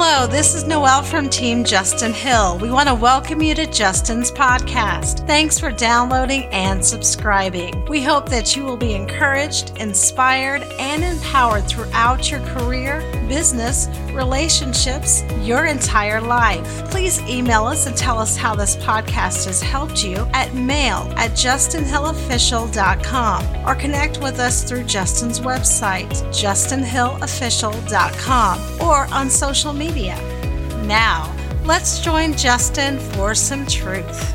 Hello, this is Noelle from Team Justin Hill. We want to welcome you to Justin's podcast. Thanks for downloading and subscribing. We hope that you will be encouraged, inspired, and empowered throughout your career, business, relationships, your entire life. Please email us and tell us how this podcast has helped you at mail at justinhillofficial.com or connect with us through Justin's website, justinhillofficial.com, or on social media. Now, let's join Justin for some truth.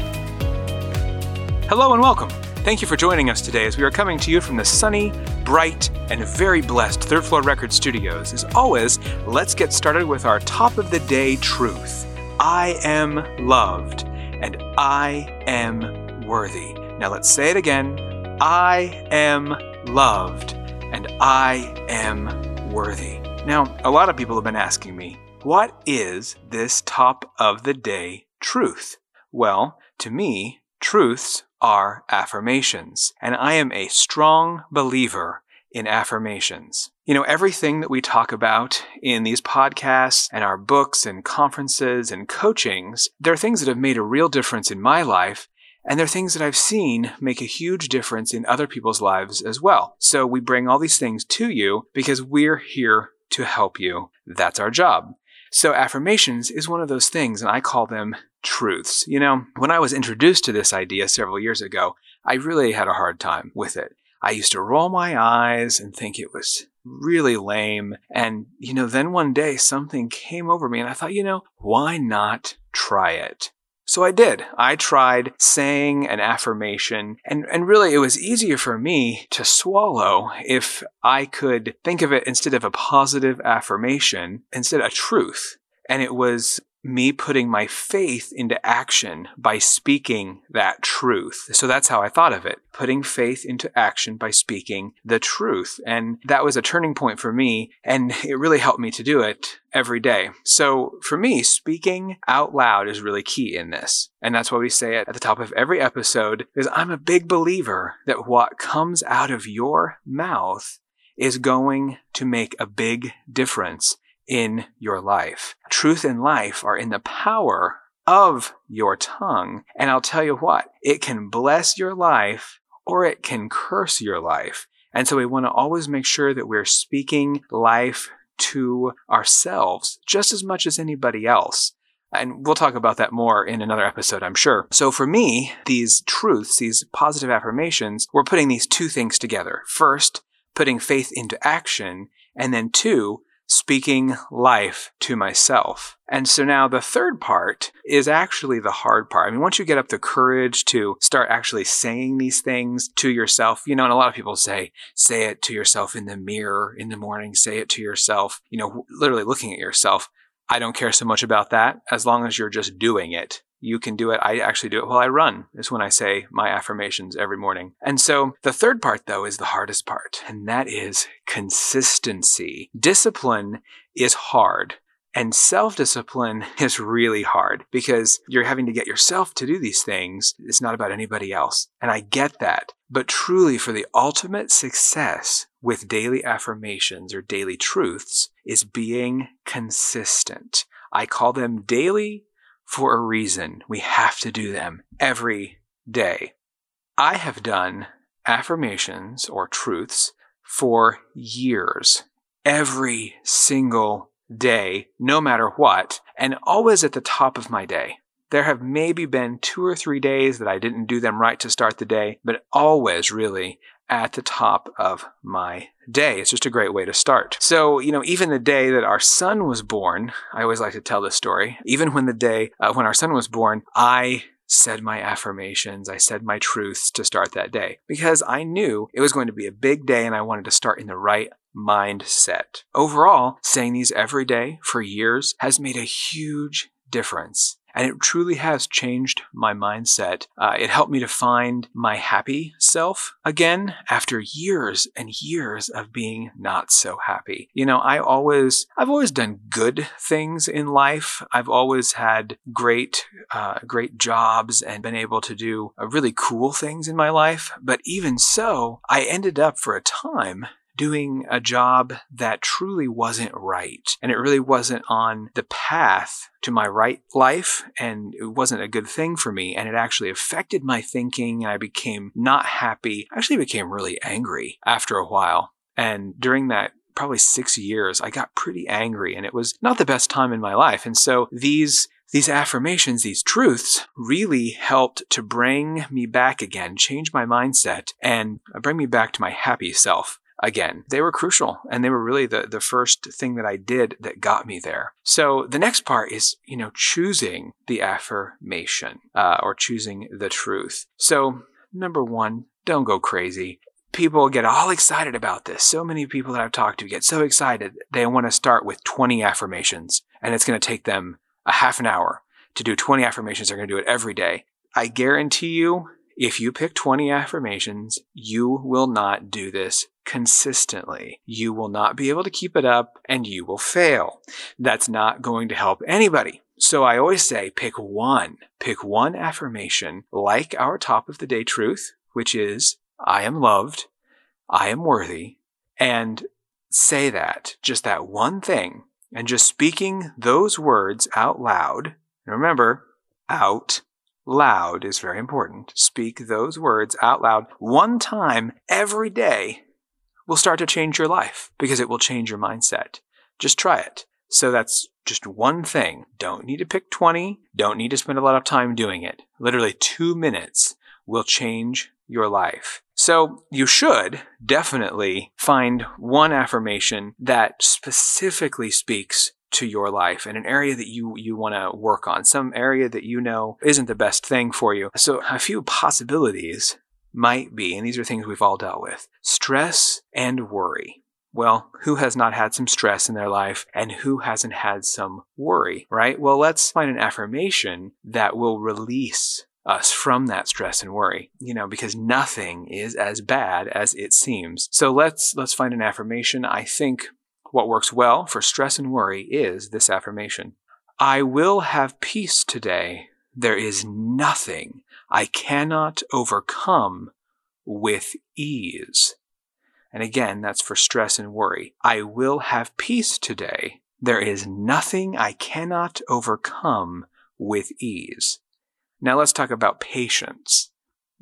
Hello and welcome. Thank you for joining us today as we are coming to you from the sunny, bright, and very blessed Third Floor Record Studios. As always, let's get started with our top of the day truth I am loved and I am worthy. Now let's say it again I am loved and I am worthy. Now, a lot of people have been asking me, what is this top of the day truth? Well, to me, truths are affirmations, and I am a strong believer in affirmations. You know, everything that we talk about in these podcasts and our books and conferences and coachings, there are things that have made a real difference in my life and they're things that I've seen make a huge difference in other people's lives as well. So we bring all these things to you because we're here to help you. That's our job. So affirmations is one of those things, and I call them truths. You know, when I was introduced to this idea several years ago, I really had a hard time with it. I used to roll my eyes and think it was really lame. And, you know, then one day something came over me and I thought, you know, why not try it? So I did. I tried saying an affirmation, and, and really it was easier for me to swallow if I could think of it instead of a positive affirmation, instead of a truth. And it was me putting my faith into action by speaking that truth. So that's how I thought of it. Putting faith into action by speaking the truth. And that was a turning point for me. And it really helped me to do it every day. So for me, speaking out loud is really key in this. And that's why we say it at the top of every episode is I'm a big believer that what comes out of your mouth is going to make a big difference in your life. Truth and life are in the power of your tongue. And I'll tell you what, it can bless your life or it can curse your life. And so we want to always make sure that we're speaking life to ourselves just as much as anybody else. And we'll talk about that more in another episode, I'm sure. So for me, these truths, these positive affirmations, we're putting these two things together. First, putting faith into action, and then two, speaking life to myself. And so now the third part is actually the hard part. I mean, once you get up the courage to start actually saying these things to yourself, you know, and a lot of people say, say it to yourself in the mirror in the morning, say it to yourself, you know, literally looking at yourself. I don't care so much about that as long as you're just doing it you can do it. I actually do it while I run, is when I say my affirmations every morning. And so the third part, though, is the hardest part, and that is consistency. Discipline is hard. And self discipline is really hard because you're having to get yourself to do these things. It's not about anybody else. And I get that. But truly, for the ultimate success with daily affirmations or daily truths is being consistent. I call them daily for a reason. We have to do them every day. I have done affirmations or truths for years, every single day, no matter what, and always at the top of my day. There have maybe been two or three days that I didn't do them right to start the day, but always really at the top of my day. It's just a great way to start. So, you know, even the day that our son was born, I always like to tell this story. Even when the day uh, when our son was born, I said my affirmations, I said my truths to start that day because I knew it was going to be a big day and I wanted to start in the right mindset. Overall, saying these every day for years has made a huge difference. And it truly has changed my mindset. Uh, it helped me to find my happy self again after years and years of being not so happy. You know, I always, I've always done good things in life. I've always had great, uh, great jobs and been able to do uh, really cool things in my life. But even so, I ended up for a time doing a job that truly wasn't right. And it really wasn't on the path to my right life. And it wasn't a good thing for me. And it actually affected my thinking. And I became not happy. I actually became really angry after a while. And during that probably six years, I got pretty angry and it was not the best time in my life. And so these these affirmations, these truths really helped to bring me back again, change my mindset, and bring me back to my happy self again. They were crucial and they were really the, the first thing that I did that got me there. So the next part is, you know, choosing the affirmation uh, or choosing the truth. So number one, don't go crazy people get all excited about this. So many people that I've talked to get so excited. They want to start with 20 affirmations and it's going to take them a half an hour to do 20 affirmations. They're going to do it every day. I guarantee you, if you pick 20 affirmations, you will not do this consistently. You will not be able to keep it up and you will fail. That's not going to help anybody. So I always say pick one, pick one affirmation like our top of the day truth, which is I am loved, I am worthy, and say that, just that one thing, and just speaking those words out loud. And remember, out loud is very important. Speak those words out loud one time every day will start to change your life because it will change your mindset. Just try it. So that's just one thing. Don't need to pick 20. Don't need to spend a lot of time doing it. Literally two minutes will change your life. So you should definitely find one affirmation that specifically speaks to your life and an area that you you want to work on, some area that you know isn't the best thing for you. So a few possibilities might be, and these are things we've all dealt with, stress and worry. Well, who has not had some stress in their life and who hasn't had some worry, right? Well, let's find an affirmation that will release us from that stress and worry, you know, because nothing is as bad as it seems. So let's, let's find an affirmation. I think what works well for stress and worry is this affirmation. I will have peace today. There is nothing I cannot overcome with ease. And again, that's for stress and worry. I will have peace today. There is nothing I cannot overcome with ease. Now let's talk about patience.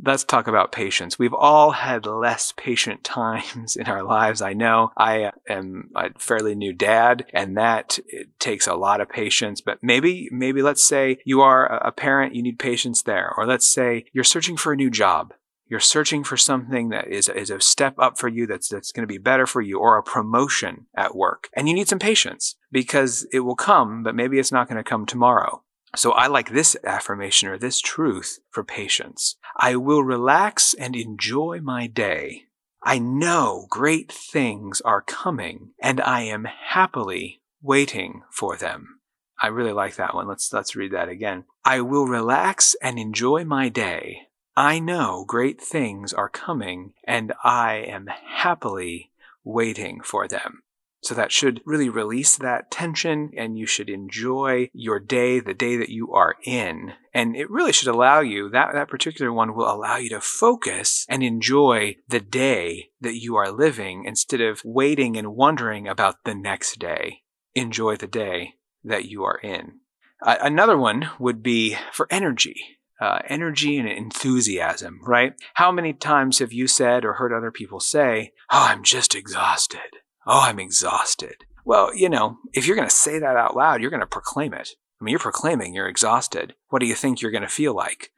Let's talk about patience. We've all had less patient times in our lives. I know I am a fairly new dad and that takes a lot of patience, but maybe, maybe let's say you are a parent, you need patience there. Or let's say you're searching for a new job. You're searching for something that is, is a step up for you that's, that's going to be better for you or a promotion at work. And you need some patience because it will come, but maybe it's not going to come tomorrow. So I like this affirmation or this truth for patience. I will relax and enjoy my day. I know great things are coming and I am happily waiting for them. I really like that one. Let's, let's read that again. I will relax and enjoy my day. I know great things are coming and I am happily waiting for them. So that should really release that tension and you should enjoy your day, the day that you are in. And it really should allow you, that, that particular one will allow you to focus and enjoy the day that you are living instead of waiting and wondering about the next day. Enjoy the day that you are in. Uh, another one would be for energy. Uh, energy and enthusiasm, right? How many times have you said or heard other people say, Oh, I'm just exhausted. Oh, I'm exhausted. Well, you know, if you're going to say that out loud, you're going to proclaim it. I mean, you're proclaiming you're exhausted. What do you think you're going to feel like?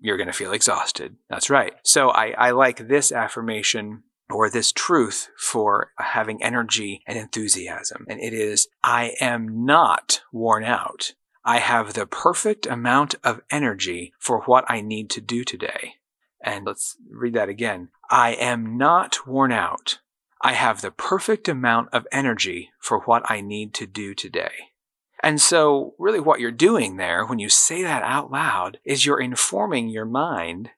You're going to feel exhausted. That's right. So I, I like this affirmation or this truth for having energy and enthusiasm. And it is, I am not worn out. I have the perfect amount of energy for what I need to do today. And let's read that again. I am not worn out. I have the perfect amount of energy for what I need to do today. And so, really, what you're doing there when you say that out loud is you're informing your mind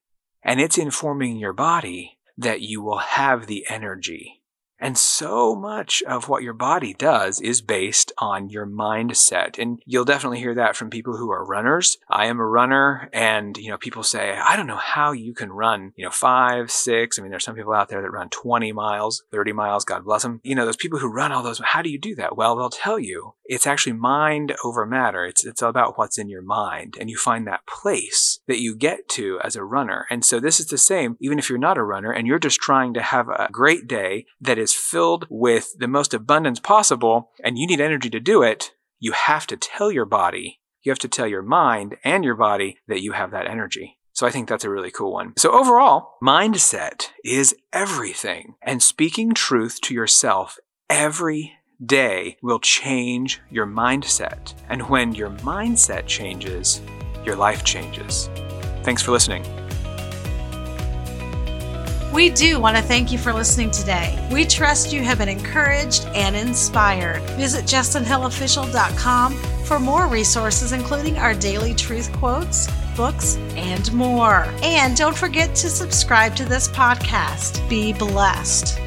and it's informing your body that you will have the energy And so much of what your body does is based on your mindset. And you'll definitely hear that from people who are runners. I am a runner and, you know, people say, I don't know how you can run, you know, five, six. I mean, there's some people out there that run 20 miles, 30 miles. God bless them. You know, those people who run all those, how do you do that? Well, they'll tell you it's actually mind over matter. It's, it's about what's in your mind and you find that place that you get to as a runner. And so this is the same, even if you're not a runner and you're just trying to have a great day that filled with the most abundance possible and you need energy to do it, you have to tell your body, you have to tell your mind and your body that you have that energy. So I think that's a really cool one. So overall, mindset is everything. And speaking truth to yourself every day will change your mindset. And when your mindset changes, your life changes. Thanks for listening. We do want to thank you for listening today. We trust you have been encouraged and inspired. Visit justinhillofficial.com for more resources, including our daily truth quotes, books, and more. And don't forget to subscribe to this podcast. Be blessed.